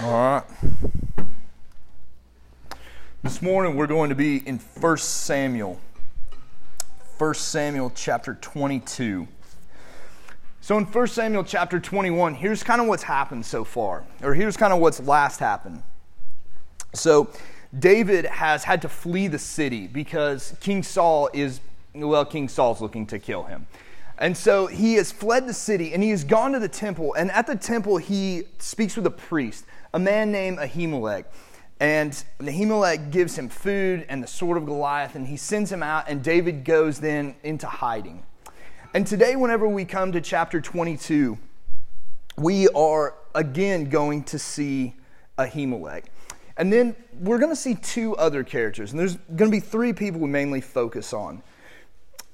All right. This morning we're going to be in 1 Samuel. 1 Samuel chapter 22. So in 1 Samuel chapter 21, here's kind of what's happened so far, or here's kind of what's last happened. So David has had to flee the city because King Saul is, well, King Saul's looking to kill him. And so he has fled the city and he has gone to the temple. And at the temple, he speaks with a priest a man named Ahimelech. And Ahimelech gives him food and the sword of Goliath, and he sends him out, and David goes then into hiding. And today, whenever we come to chapter 22, we are again going to see Ahimelech. And then we're going to see two other characters, and there's going to be three people we mainly focus on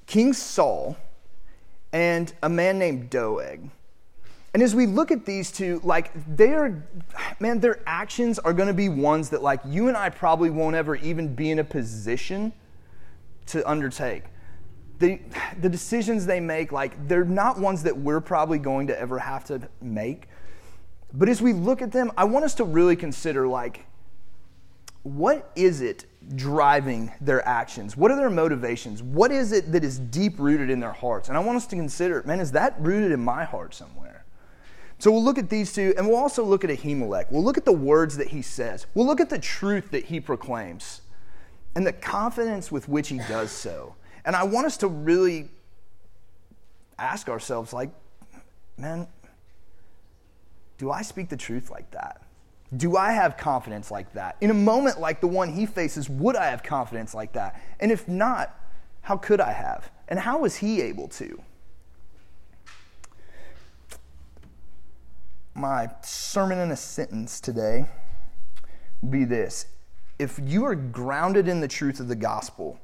King Saul and a man named Doeg. And as we look at these two, like they're, man, their actions are going to be ones that, like, you and I probably won't ever even be in a position to undertake. The, the decisions they make, like, they're not ones that we're probably going to ever have to make. But as we look at them, I want us to really consider, like, what is it driving their actions? What are their motivations? What is it that is deep rooted in their hearts? And I want us to consider, man, is that rooted in my heart somewhere? So we'll look at these two, and we'll also look at Ahimelech. We'll look at the words that he says. We'll look at the truth that he proclaims and the confidence with which he does so. And I want us to really ask ourselves, like, man, do I speak the truth like that? Do I have confidence like that? In a moment like the one he faces, would I have confidence like that? And if not, how could I have? And how was he able to? my sermon in a sentence today will be this If you are grounded in the truth of the gospel,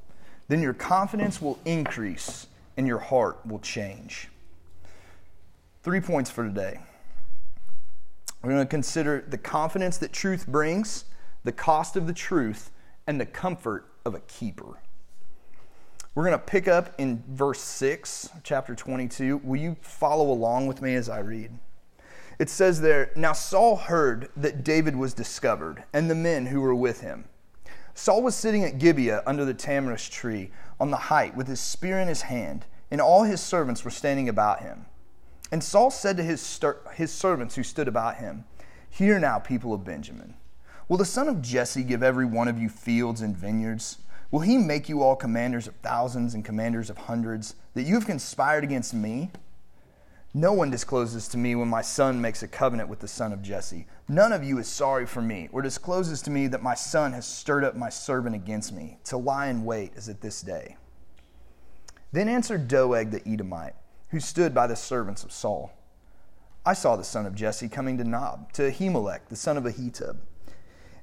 then your confidence will increase and your heart will change. Three points for today. We're going to consider the confidence that truth brings, the cost of the truth, and the comfort of a keeper. We're going to pick up in verse 6, chapter 22. Will you follow along with me as I read? It says there, Now Saul heard that David was discovered, and the men who were with him. Saul was sitting at Gibeah under the tamarisk tree on the height with his spear in his hand, and all his servants were standing about him. And Saul said to his, his servants who stood about him, Hear now, people of Benjamin. Will the son of Jesse give every one of you fields and vineyards? Will he make you all commanders of thousands and commanders of hundreds, that you have conspired against me? No one discloses to me when my son makes a covenant with the son of Jesse. None of you is sorry for me, or discloses to me that my son has stirred up my servant against me, to lie in wait as at this day. Then answered Doeg the Edomite, who stood by the servants of Saul. I saw the son of Jesse coming to Nob, to Ahimelech, the son of Ahitub.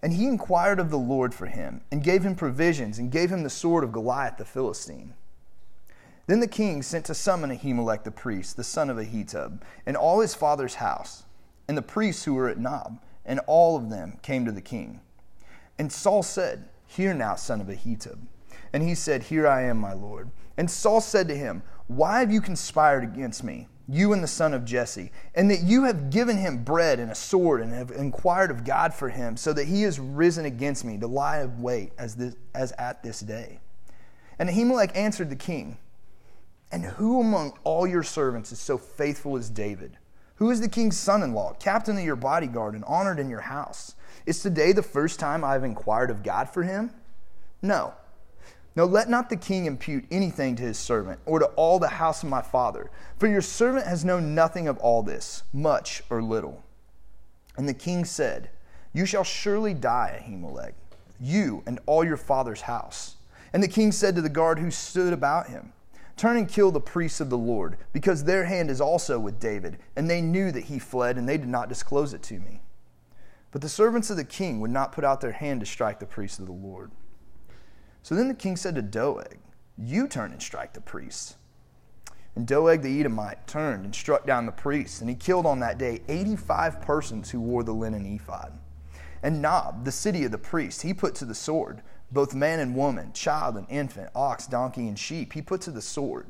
And he inquired of the Lord for him, and gave him provisions, and gave him the sword of Goliath the Philistine. Then the king sent to summon Ahimelech the priest, the son of Ahitub, and all his father's house, and the priests who were at Nob, and all of them came to the king. And Saul said, Hear now, son of Ahitub. And he said, Here I am, my lord. And Saul said to him, Why have you conspired against me, you and the son of Jesse, and that you have given him bread and a sword, and have inquired of God for him, so that he has risen against me to lie in wait as, this, as at this day? And Ahimelech answered the king, and who among all your servants is so faithful as David? Who is the king's son in law, captain of your bodyguard, and honored in your house? Is today the first time I have inquired of God for him? No. No, let not the king impute anything to his servant, or to all the house of my father, for your servant has known nothing of all this, much or little. And the king said, You shall surely die, Ahimelech, you and all your father's house. And the king said to the guard who stood about him, Turn and kill the priests of the Lord, because their hand is also with David, and they knew that he fled, and they did not disclose it to me. But the servants of the king would not put out their hand to strike the priests of the Lord. So then the king said to Doeg, You turn and strike the priests. And Doeg the Edomite turned and struck down the priests, and he killed on that day 85 persons who wore the linen ephod. And Nob, the city of the priests, he put to the sword both man and woman, child and infant, ox, donkey, and sheep, he put to the sword.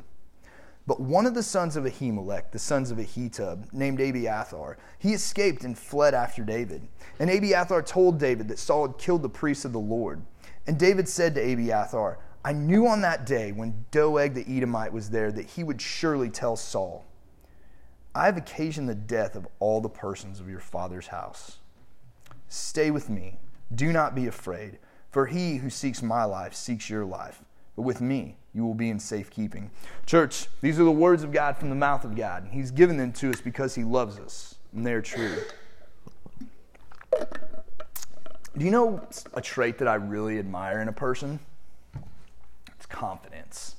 But one of the sons of Ahimelech, the sons of Ahitub, named Abiathar, he escaped and fled after David. And Abiathar told David that Saul had killed the priests of the Lord. And David said to Abiathar, I knew on that day when Doeg the Edomite was there that he would surely tell Saul, I have occasioned the death of all the persons of your father's house. Stay with me. Do not be afraid, for he who seeks my life seeks your life. But with me, you will be in safekeeping. Church, these are the words of God from the mouth of God. And he's given them to us because he loves us, and they're true. Do you know a trait that I really admire in a person? It's confidence.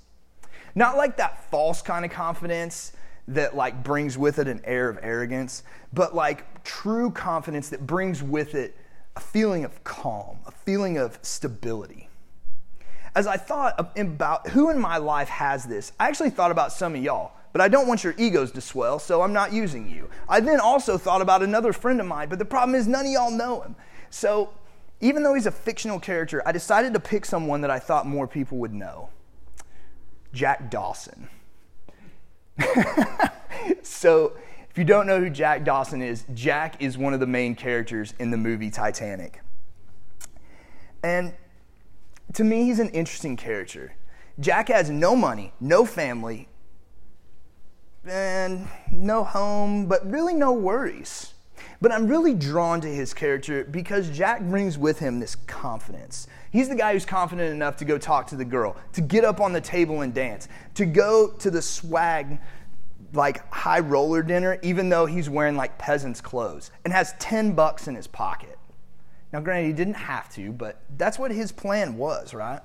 Not like that false kind of confidence that like brings with it an air of arrogance, but like true confidence that brings with it a feeling of calm, a feeling of stability. As I thought about who in my life has this, I actually thought about some of y'all, but I don't want your egos to swell, so I'm not using you. I then also thought about another friend of mine, but the problem is none of y'all know him. So even though he's a fictional character, I decided to pick someone that I thought more people would know Jack Dawson. so, if you don't know who Jack Dawson is, Jack is one of the main characters in the movie Titanic. And to me, he's an interesting character. Jack has no money, no family, and no home, but really no worries. But I'm really drawn to his character because Jack brings with him this confidence. He's the guy who's confident enough to go talk to the girl, to get up on the table and dance, to go to the swag, like high roller dinner, even though he's wearing like peasant's clothes and has 10 bucks in his pocket. Now, granted, he didn't have to, but that's what his plan was, right?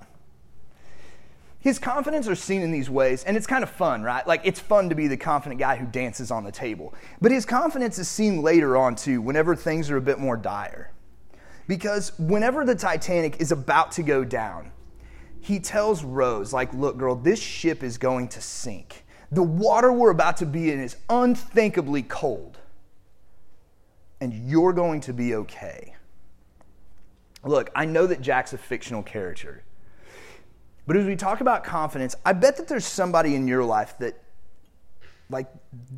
His confidence are seen in these ways, and it's kind of fun, right? Like, it's fun to be the confident guy who dances on the table. But his confidence is seen later on, too, whenever things are a bit more dire. Because whenever the Titanic is about to go down, he tells Rose, like, look, girl, this ship is going to sink. The water we're about to be in is unthinkably cold. And you're going to be okay. Look, I know that Jack's a fictional character. But as we talk about confidence, I bet that there's somebody in your life that like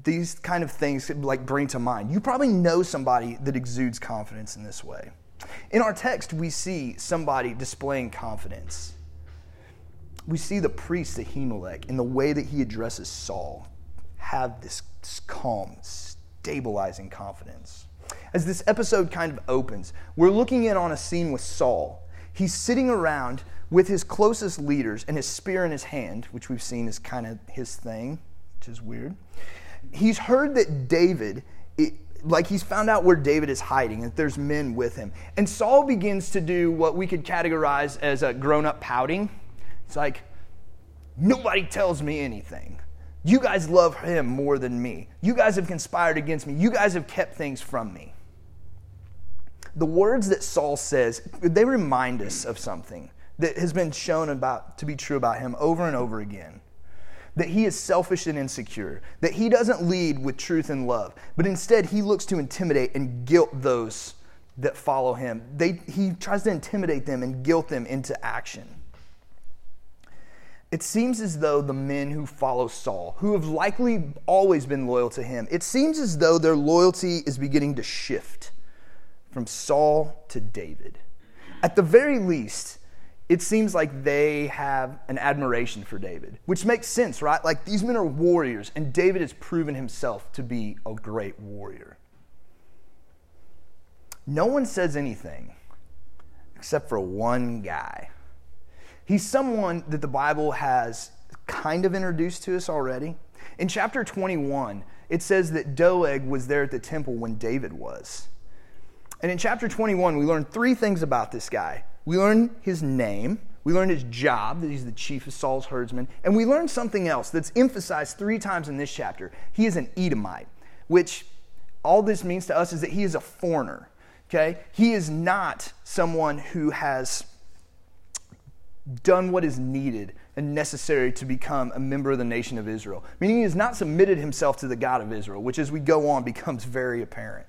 these kind of things like bring to mind. You probably know somebody that exudes confidence in this way. In our text, we see somebody displaying confidence. We see the priest Ahimelech in the way that he addresses Saul have this calm, stabilizing confidence. As this episode kind of opens, we're looking in on a scene with Saul. He's sitting around with his closest leaders and his spear in his hand, which we've seen is kind of his thing, which is weird. He's heard that David, it, like he's found out where David is hiding, that there's men with him. And Saul begins to do what we could categorize as a grown up pouting. It's like, nobody tells me anything. You guys love him more than me. You guys have conspired against me. You guys have kept things from me. The words that Saul says, they remind us of something that has been shown about to be true about him over and over again. That he is selfish and insecure, that he doesn't lead with truth and love, but instead he looks to intimidate and guilt those that follow him. They, he tries to intimidate them and guilt them into action. It seems as though the men who follow Saul, who have likely always been loyal to him, it seems as though their loyalty is beginning to shift from Saul to David. At the very least, it seems like they have an admiration for David, which makes sense, right? Like these men are warriors, and David has proven himself to be a great warrior. No one says anything except for one guy. He's someone that the Bible has kind of introduced to us already. In chapter 21, it says that Doeg was there at the temple when David was. And in chapter 21, we learn three things about this guy we learn his name, we learn his job, that he's the chief of Saul's herdsmen, and we learn something else that's emphasized three times in this chapter. He is an Edomite, which all this means to us is that he is a foreigner. Okay? He is not someone who has done what is needed and necessary to become a member of the nation of Israel. Meaning he has not submitted himself to the God of Israel, which as we go on becomes very apparent.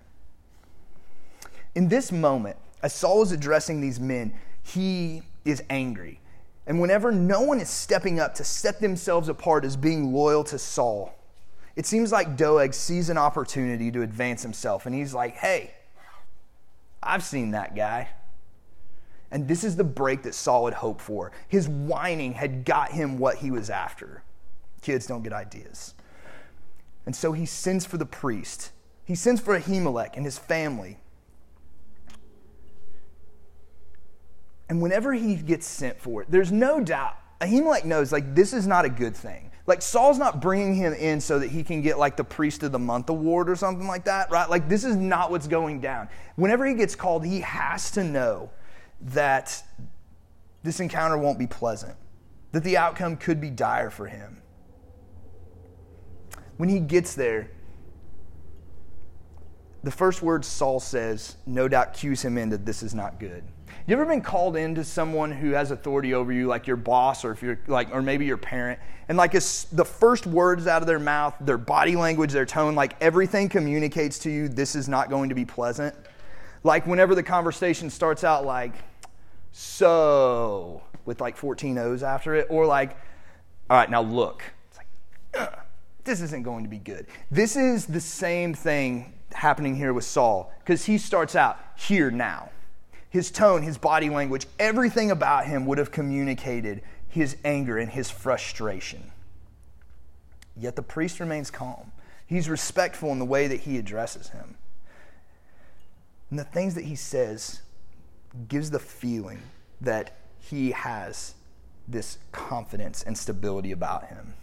In this moment, as Saul is addressing these men, he is angry. And whenever no one is stepping up to set themselves apart as being loyal to Saul, it seems like Doeg sees an opportunity to advance himself. And he's like, hey, I've seen that guy. And this is the break that Saul had hoped for. His whining had got him what he was after. Kids don't get ideas. And so he sends for the priest. He sends for Ahimelech and his family. And whenever he gets sent for it, there's no doubt Ahimelech knows like this is not a good thing. Like Saul's not bringing him in so that he can get like the priest of the month award or something like that, right? Like this is not what's going down. Whenever he gets called, he has to know that this encounter won't be pleasant, that the outcome could be dire for him. When he gets there, the first word Saul says no doubt cues him into this is not good. You ever been called into someone who has authority over you, like your boss, or if you're like, or maybe your parent, and like the first words out of their mouth, their body language, their tone, like everything communicates to you this is not going to be pleasant. Like whenever the conversation starts out like, so, with like 14 O's after it, or like, all right, now look. It's like, this isn't going to be good. This is the same thing happening here with Saul, because he starts out here now his tone, his body language, everything about him would have communicated his anger and his frustration. Yet the priest remains calm. He's respectful in the way that he addresses him. And the things that he says gives the feeling that he has this confidence and stability about him.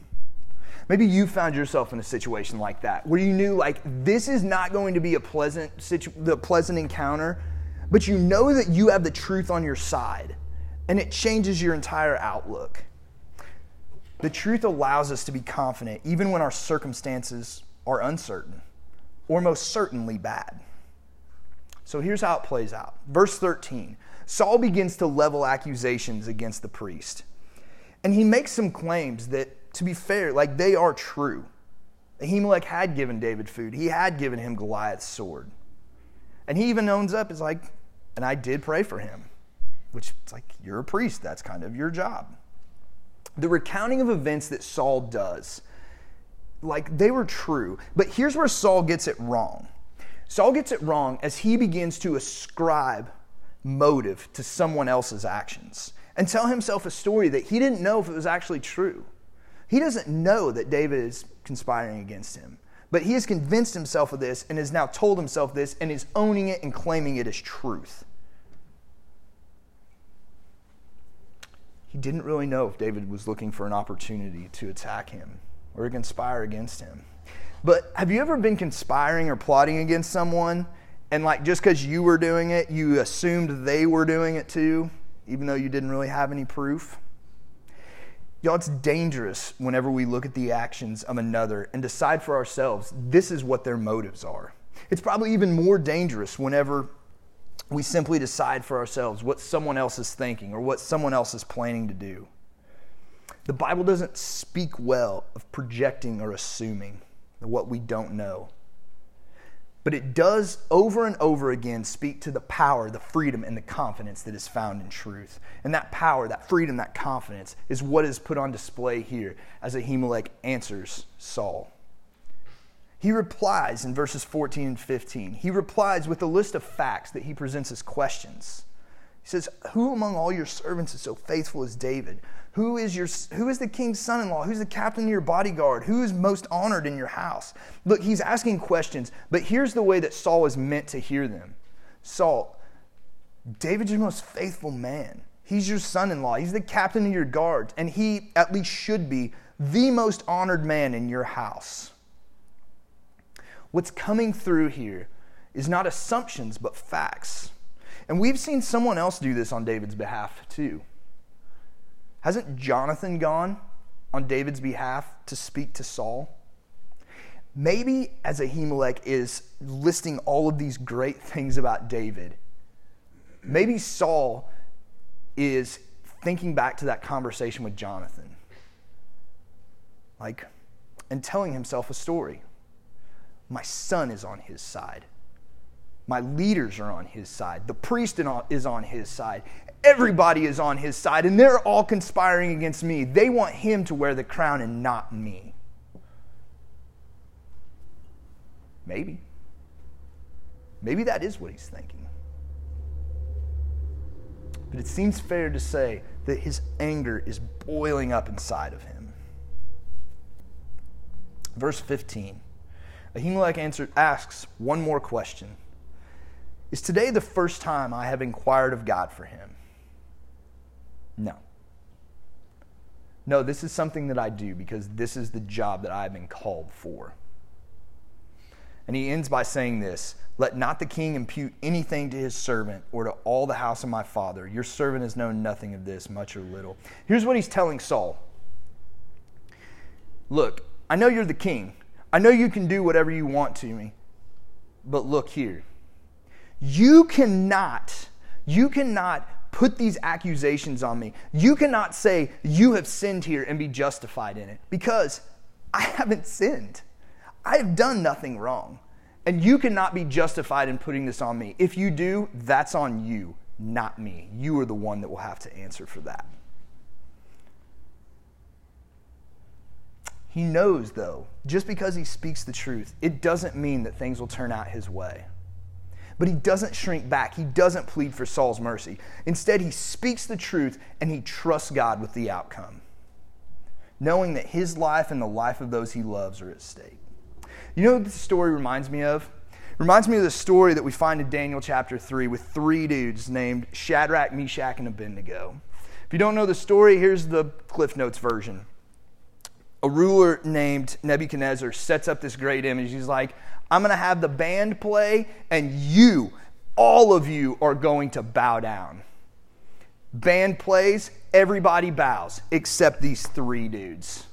Maybe you found yourself in a situation like that where you knew like this is not going to be a pleasant situ- the pleasant encounter but you know that you have the truth on your side, and it changes your entire outlook. The truth allows us to be confident even when our circumstances are uncertain or most certainly bad. So here's how it plays out. Verse 13 Saul begins to level accusations against the priest. And he makes some claims that, to be fair, like they are true. Ahimelech had given David food, he had given him Goliath's sword. And he even owns up, is like, and I did pray for him, which it's like, you're a priest, that's kind of your job. The recounting of events that Saul does, like they were true, but here's where Saul gets it wrong. Saul gets it wrong as he begins to ascribe motive to someone else's actions and tell himself a story that he didn't know if it was actually true. He doesn't know that David is conspiring against him. But he has convinced himself of this and has now told himself this and is owning it and claiming it as truth. He didn't really know if David was looking for an opportunity to attack him or to conspire against him. But have you ever been conspiring or plotting against someone and like just because you were doing it, you assumed they were doing it too, even though you didn't really have any proof? Y'all, it's dangerous whenever we look at the actions of another and decide for ourselves this is what their motives are. It's probably even more dangerous whenever we simply decide for ourselves what someone else is thinking or what someone else is planning to do. The Bible doesn't speak well of projecting or assuming what we don't know. But it does over and over again speak to the power, the freedom, and the confidence that is found in truth. And that power, that freedom, that confidence is what is put on display here as Ahimelech answers Saul. He replies in verses 14 and 15. He replies with a list of facts that he presents as questions. He says, Who among all your servants is so faithful as David? Who is, your, who is the king's son in law? Who's the captain of your bodyguard? Who is most honored in your house? Look, he's asking questions, but here's the way that Saul is meant to hear them Saul, David's your most faithful man. He's your son in law. He's the captain of your guards, and he at least should be the most honored man in your house. What's coming through here is not assumptions, but facts. And we've seen someone else do this on David's behalf, too. Hasn't Jonathan gone on David's behalf to speak to Saul? Maybe as Ahimelech is listing all of these great things about David, maybe Saul is thinking back to that conversation with Jonathan. Like, and telling himself a story. My son is on his side. My leaders are on his side. The priest is on his side. Everybody is on his side, and they're all conspiring against me. They want him to wear the crown and not me. Maybe. Maybe that is what he's thinking. But it seems fair to say that his anger is boiling up inside of him. Verse 15 Ahimelech answer, asks one more question Is today the first time I have inquired of God for him? No. No, this is something that I do because this is the job that I've been called for. And he ends by saying this Let not the king impute anything to his servant or to all the house of my father. Your servant has known nothing of this, much or little. Here's what he's telling Saul Look, I know you're the king. I know you can do whatever you want to me. But look here. You cannot, you cannot put these accusations on me. You cannot say you have sinned here and be justified in it because I haven't sinned. I have done nothing wrong. And you cannot be justified in putting this on me. If you do, that's on you, not me. You are the one that will have to answer for that. He knows, though, just because he speaks the truth, it doesn't mean that things will turn out his way. But he doesn't shrink back. He doesn't plead for Saul's mercy. Instead, he speaks the truth and he trusts God with the outcome, knowing that his life and the life of those he loves are at stake. You know what this story reminds me of? It reminds me of the story that we find in Daniel chapter 3 with three dudes named Shadrach, Meshach, and Abednego. If you don't know the story, here's the Cliff Notes version a ruler named Nebuchadnezzar sets up this great image. He's like, I'm going to have the band play, and you, all of you, are going to bow down. Band plays, everybody bows, except these three dudes.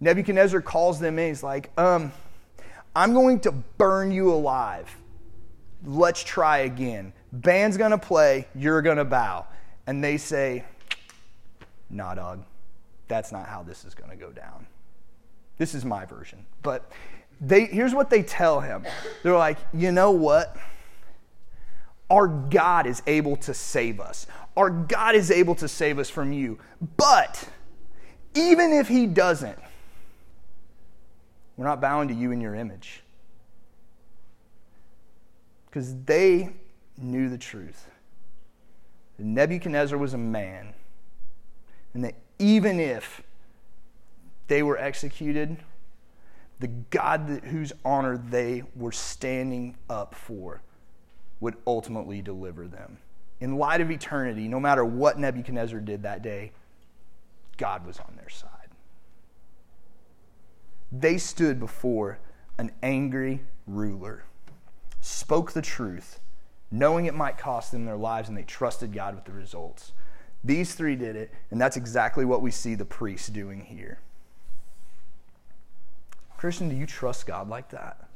Nebuchadnezzar calls them in. He's like, um, I'm going to burn you alive. Let's try again. Band's going to play, you're going to bow. And they say, Nah, dog, that's not how this is going to go down. This is my version. But they, here's what they tell him they're like, you know what? Our God is able to save us. Our God is able to save us from you. But even if he doesn't, we're not bound to you in your image. Because they knew the truth. Nebuchadnezzar was a man. And that even if they were executed, the God that, whose honor they were standing up for would ultimately deliver them. In light of eternity, no matter what Nebuchadnezzar did that day, God was on their side. They stood before an angry ruler, spoke the truth, knowing it might cost them their lives, and they trusted God with the results. These three did it, and that's exactly what we see the priests doing here. Christian, do you trust God like that?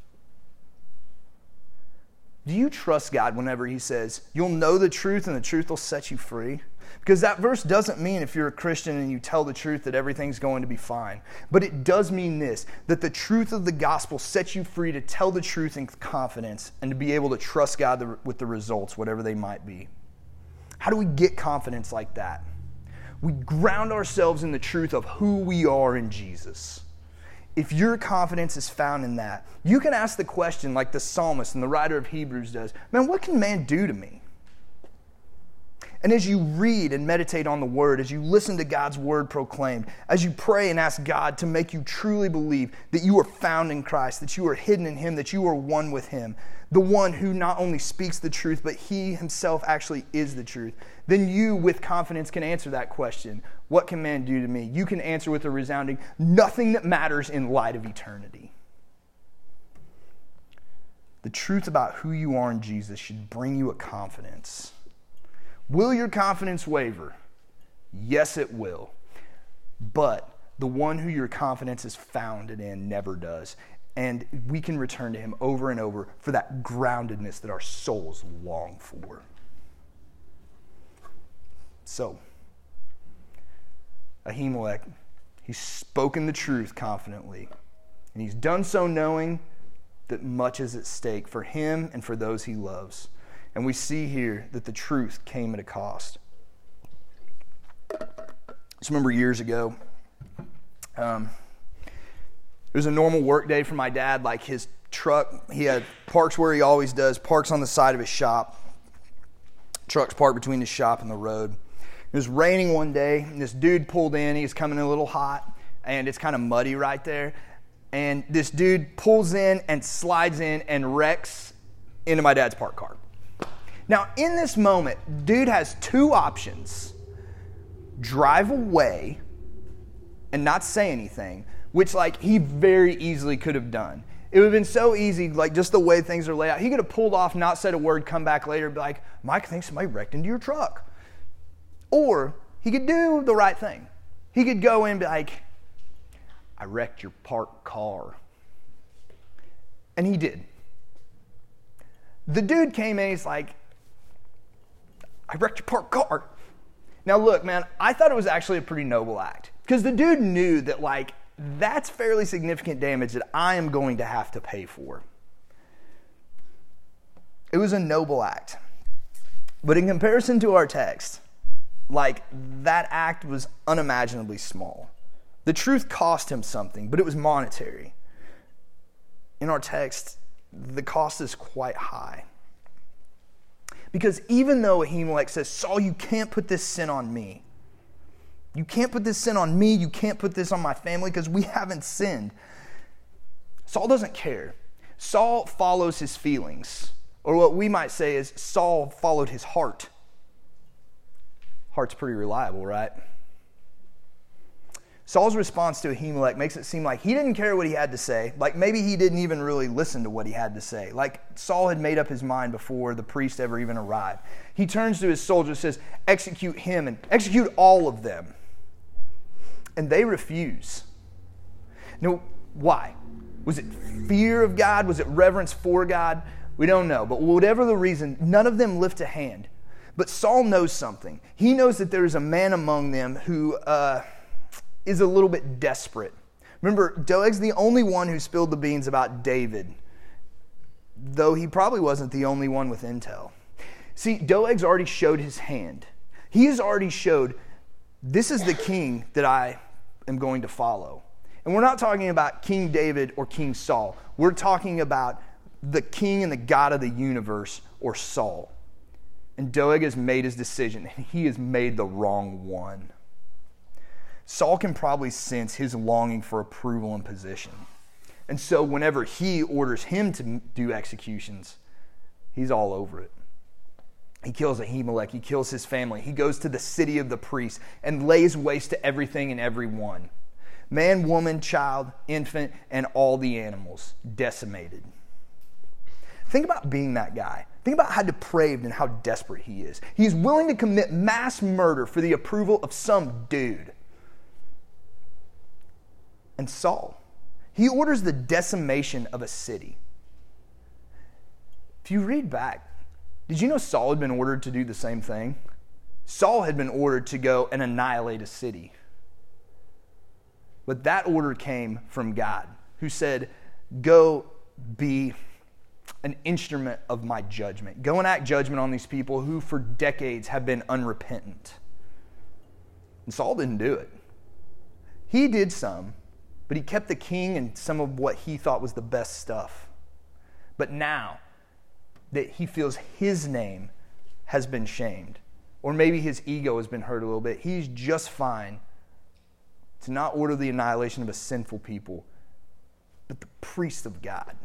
Do you trust God whenever He says, You'll know the truth and the truth will set you free? Because that verse doesn't mean if you're a Christian and you tell the truth that everything's going to be fine. But it does mean this that the truth of the gospel sets you free to tell the truth in confidence and to be able to trust God with the results, whatever they might be. How do we get confidence like that? We ground ourselves in the truth of who we are in Jesus if your confidence is found in that, you can ask the question like the psalmist and the writer of Hebrews does Man, what can man do to me? And as you read and meditate on the word, as you listen to God's word proclaimed, as you pray and ask God to make you truly believe that you are found in Christ, that you are hidden in Him, that you are one with Him, the one who not only speaks the truth, but He Himself actually is the truth, then you with confidence can answer that question What can man do to me? You can answer with a resounding, Nothing that matters in light of eternity. The truth about who you are in Jesus should bring you a confidence Will your confidence waver? Yes, it will. But the one who your confidence is founded in never does. And we can return to him over and over for that groundedness that our souls long for. So, Ahimelech, he's spoken the truth confidently. And he's done so knowing that much is at stake for him and for those he loves. And we see here that the truth came at a cost. Just remember years ago, um, it was a normal work day for my dad. Like his truck, he had parks where he always does, parks on the side of his shop. Trucks parked between his shop and the road. It was raining one day, and this dude pulled in. He was coming in a little hot, and it's kind of muddy right there. And this dude pulls in and slides in and wrecks into my dad's parked car. Now, in this moment, dude has two options drive away and not say anything, which, like, he very easily could have done. It would have been so easy, like, just the way things are laid out. He could have pulled off, not said a word, come back later, be like, Mike thinks somebody wrecked into your truck. Or he could do the right thing. He could go and be like, I wrecked your parked car. And he did. The dude came in, he's like, I wrecked your parked car. Now, look, man, I thought it was actually a pretty noble act because the dude knew that, like, that's fairly significant damage that I am going to have to pay for. It was a noble act. But in comparison to our text, like, that act was unimaginably small. The truth cost him something, but it was monetary. In our text, the cost is quite high. Because even though Ahimelech says, Saul, you can't put this sin on me. You can't put this sin on me. You can't put this on my family because we haven't sinned. Saul doesn't care. Saul follows his feelings. Or what we might say is, Saul followed his heart. Heart's pretty reliable, right? Saul's response to Ahimelech makes it seem like he didn't care what he had to say. Like maybe he didn't even really listen to what he had to say. Like Saul had made up his mind before the priest ever even arrived. He turns to his soldiers and says, Execute him and execute all of them. And they refuse. Now, why? Was it fear of God? Was it reverence for God? We don't know. But whatever the reason, none of them lift a hand. But Saul knows something. He knows that there is a man among them who. Uh, is a little bit desperate. Remember, Doeg's the only one who spilled the beans about David, though he probably wasn't the only one with intel. See, Doeg's already showed his hand. He has already showed this is the king that I am going to follow. And we're not talking about King David or King Saul. We're talking about the king and the God of the universe or Saul. And Doeg has made his decision, and he has made the wrong one. Saul can probably sense his longing for approval and position. And so, whenever he orders him to do executions, he's all over it. He kills Ahimelech, he kills his family, he goes to the city of the priests and lays waste to everything and everyone man, woman, child, infant, and all the animals decimated. Think about being that guy. Think about how depraved and how desperate he is. He's willing to commit mass murder for the approval of some dude and Saul. He orders the decimation of a city. If you read back, did you know Saul had been ordered to do the same thing? Saul had been ordered to go and annihilate a city. But that order came from God, who said, Go be an instrument of my judgment. Go and act judgment on these people who for decades have been unrepentant. And Saul didn't do it. He did some, but he kept the king and some of what he thought was the best stuff. But now that he feels his name has been shamed, or maybe his ego has been hurt a little bit, he's just fine to not order the annihilation of a sinful people, but the priest of God.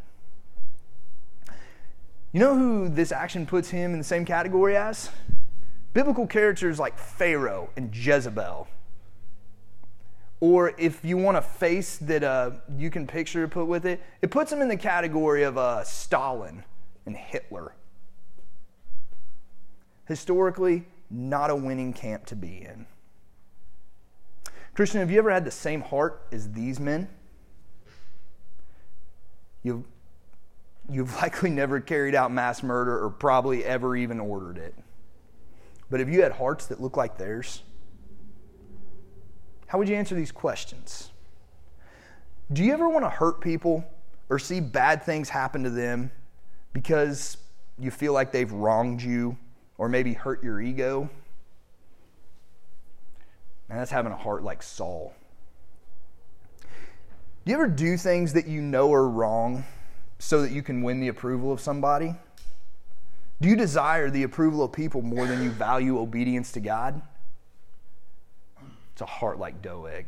You know who this action puts him in the same category as? Biblical characters like Pharaoh and Jezebel or if you want a face that uh, you can picture to put with it, it puts him in the category of uh, Stalin and Hitler. Historically, not a winning camp to be in. Christian, have you ever had the same heart as these men? You've, you've likely never carried out mass murder or probably ever even ordered it. But have you had hearts that look like theirs? How would you answer these questions? Do you ever want to hurt people or see bad things happen to them because you feel like they've wronged you or maybe hurt your ego? And that's having a heart like Saul. Do you ever do things that you know are wrong so that you can win the approval of somebody? Do you desire the approval of people more than you value obedience to God? It's a heart like Doeg.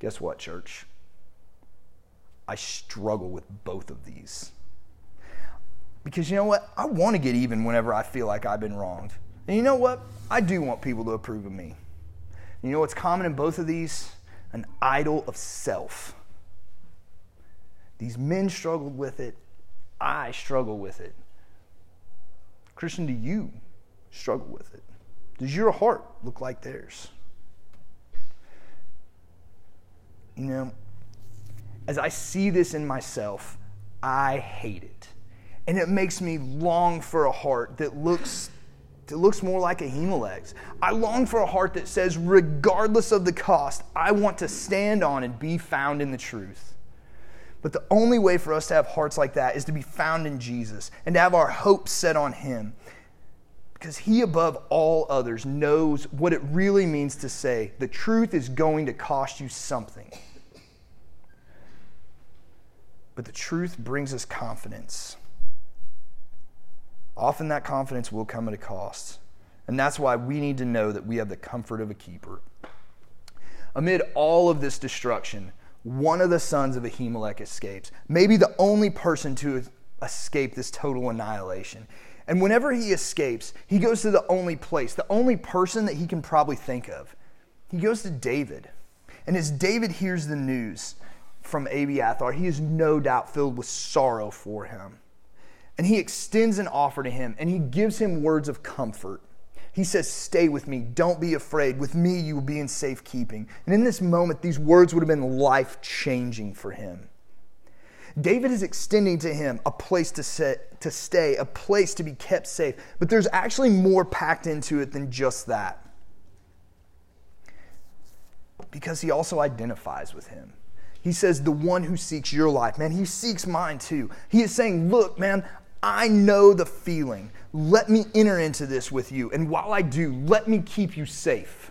Guess what, church? I struggle with both of these. Because you know what? I want to get even whenever I feel like I've been wronged. And you know what? I do want people to approve of me. You know what's common in both of these? An idol of self. These men struggled with it. I struggle with it. Christian, do you struggle with it? Does your heart look like theirs? You know, as I see this in myself, I hate it. And it makes me long for a heart that looks that looks more like a Ahimelech's. I long for a heart that says, regardless of the cost, I want to stand on and be found in the truth. But the only way for us to have hearts like that is to be found in Jesus and to have our hope set on Him. Because He, above all others, knows what it really means to say the truth is going to cost you something. But the truth brings us confidence. Often that confidence will come at a cost. And that's why we need to know that we have the comfort of a keeper. Amid all of this destruction, one of the sons of Ahimelech escapes, maybe the only person to escape this total annihilation. And whenever he escapes, he goes to the only place, the only person that he can probably think of. He goes to David. And as David hears the news from Abiathar, he is no doubt filled with sorrow for him. And he extends an offer to him and he gives him words of comfort. He says, Stay with me. Don't be afraid. With me, you will be in safekeeping. And in this moment, these words would have been life changing for him. David is extending to him a place to, sit, to stay, a place to be kept safe. But there's actually more packed into it than just that. Because he also identifies with him. He says, The one who seeks your life, man, he seeks mine too. He is saying, Look, man, I know the feeling. Let me enter into this with you. And while I do, let me keep you safe.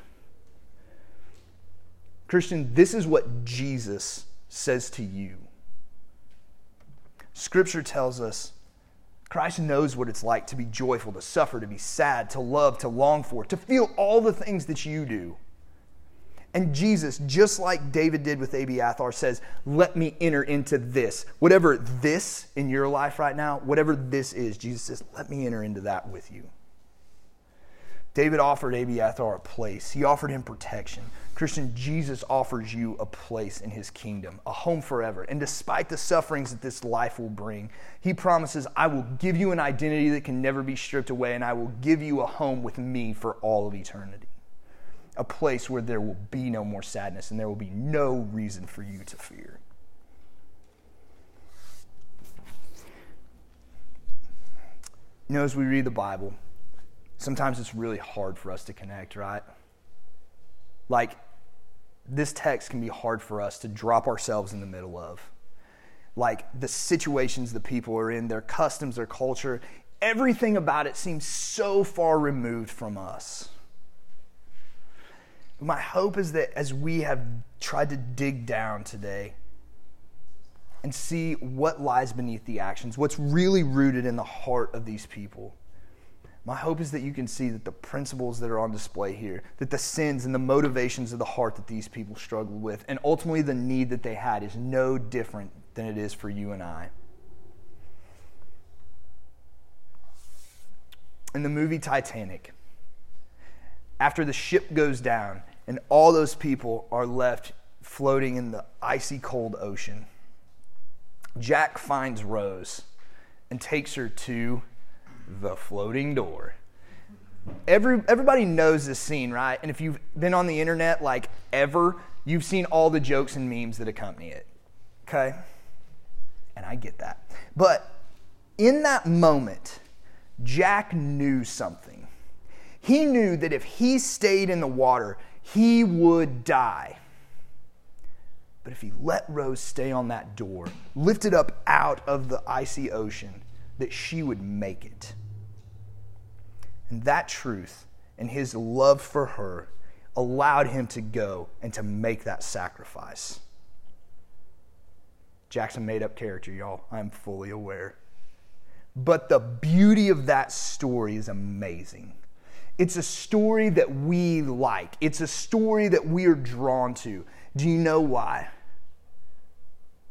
Christian, this is what Jesus says to you. Scripture tells us Christ knows what it's like to be joyful, to suffer, to be sad, to love, to long for, to feel all the things that you do. And Jesus, just like David did with Abiathar, says, Let me enter into this. Whatever this in your life right now, whatever this is, Jesus says, Let me enter into that with you. David offered Abiathar a place, he offered him protection. Christian, Jesus offers you a place in his kingdom, a home forever. And despite the sufferings that this life will bring, he promises, I will give you an identity that can never be stripped away, and I will give you a home with me for all of eternity a place where there will be no more sadness and there will be no reason for you to fear. You know, as we read the Bible, sometimes it's really hard for us to connect, right? Like, this text can be hard for us to drop ourselves in the middle of. Like, the situations the people are in, their customs, their culture, everything about it seems so far removed from us. My hope is that as we have tried to dig down today and see what lies beneath the actions, what's really rooted in the heart of these people, my hope is that you can see that the principles that are on display here, that the sins and the motivations of the heart that these people struggled with, and ultimately the need that they had is no different than it is for you and I. In the movie Titanic, after the ship goes down and all those people are left floating in the icy cold ocean. Jack finds Rose and takes her to the floating door. Every, everybody knows this scene, right? And if you've been on the internet like ever, you've seen all the jokes and memes that accompany it. Okay? And I get that. But in that moment, Jack knew something. He knew that if he stayed in the water, he would die. But if he let Rose stay on that door, lifted up out of the icy ocean, that she would make it. And that truth and his love for her allowed him to go and to make that sacrifice. Jackson made up character, y'all. I'm fully aware. But the beauty of that story is amazing. It's a story that we like, it's a story that we are drawn to. Do you know why?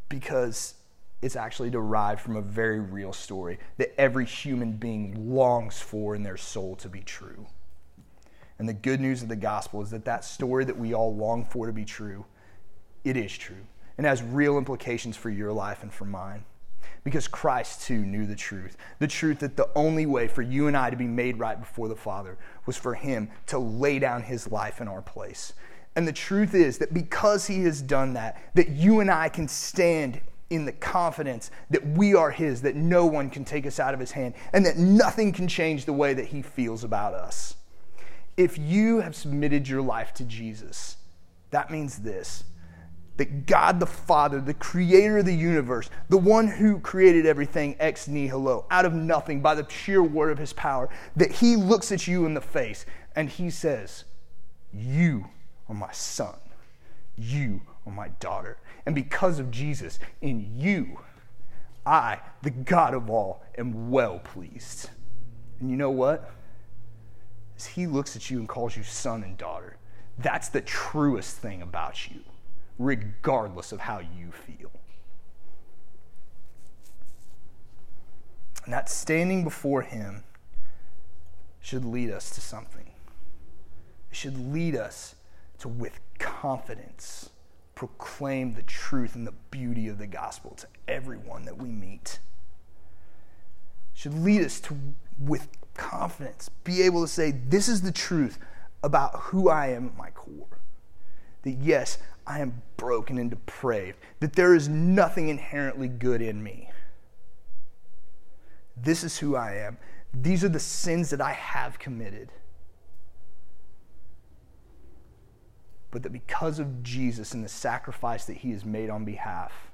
Because it's actually derived from a very real story that every human being longs for in their soul to be true. And the good news of the gospel is that that story that we all long for to be true, it is true and has real implications for your life and for mine. Because Christ too knew the truth. The truth that the only way for you and I to be made right before the Father was for Him to lay down His life in our place. And the truth is that because He has done that, that you and I can stand in the confidence that we are His, that no one can take us out of His hand, and that nothing can change the way that He feels about us. If you have submitted your life to Jesus, that means this that God the Father, the creator of the universe, the one who created everything ex nihilo, out of nothing, by the sheer word of his power, that he looks at you in the face and he says, You are my son. You are my daughter. And because of Jesus, in you, I, the God of all, am well pleased. And you know what? As he looks at you and calls you son and daughter, that's the truest thing about you regardless of how you feel. And that standing before Him should lead us to something. It should lead us to, with confidence, proclaim the truth and the beauty of the gospel to everyone that we meet. Should lead us to, with confidence, be able to say, This is the truth about who I am at my core. That yes, I am broken and depraved, that there is nothing inherently good in me. This is who I am. These are the sins that I have committed. But that because of Jesus and the sacrifice that he has made on behalf,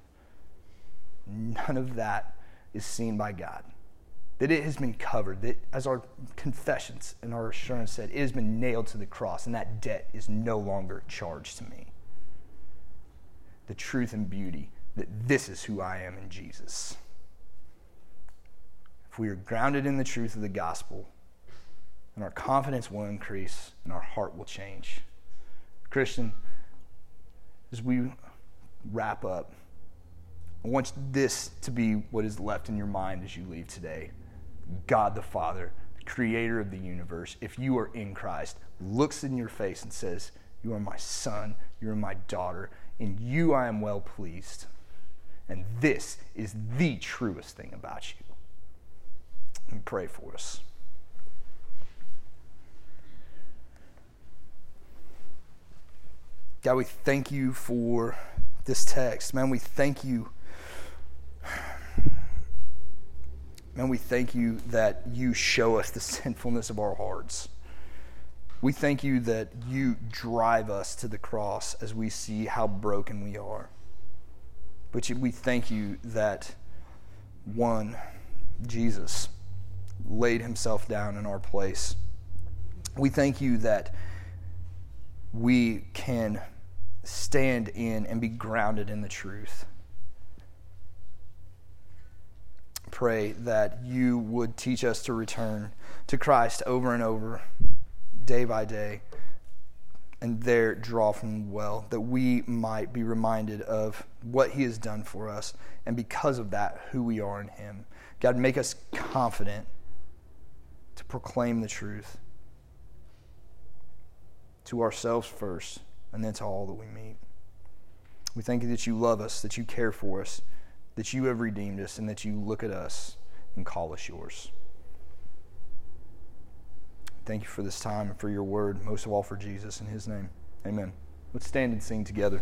none of that is seen by God. That it has been covered, that as our confessions and our assurance said, it has been nailed to the cross, and that debt is no longer charged to me the truth and beauty that this is who I am in Jesus. If we are grounded in the truth of the gospel, then our confidence will increase and our heart will change. Christian, as we wrap up, I want this to be what is left in your mind as you leave today. God the Father, the creator of the universe, if you are in Christ, looks in your face and says, You are my son, you are my daughter, in you I am well pleased. And this is the truest thing about you. And pray for us. God, we thank you for this text. Man, we thank you. Man, we thank you that you show us the sinfulness of our hearts. We thank you that you drive us to the cross as we see how broken we are. But we thank you that one, Jesus, laid himself down in our place. We thank you that we can stand in and be grounded in the truth. Pray that you would teach us to return to Christ over and over day by day and there draw from well, that we might be reminded of what He has done for us, and because of that, who we are in Him. God, make us confident to proclaim the truth to ourselves first, and then to all that we meet. We thank you that you love us, that you care for us, that you have redeemed us, and that you look at us and call us yours. Thank you for this time and for your word, most of all for Jesus in his name. Amen. Let's stand and sing together.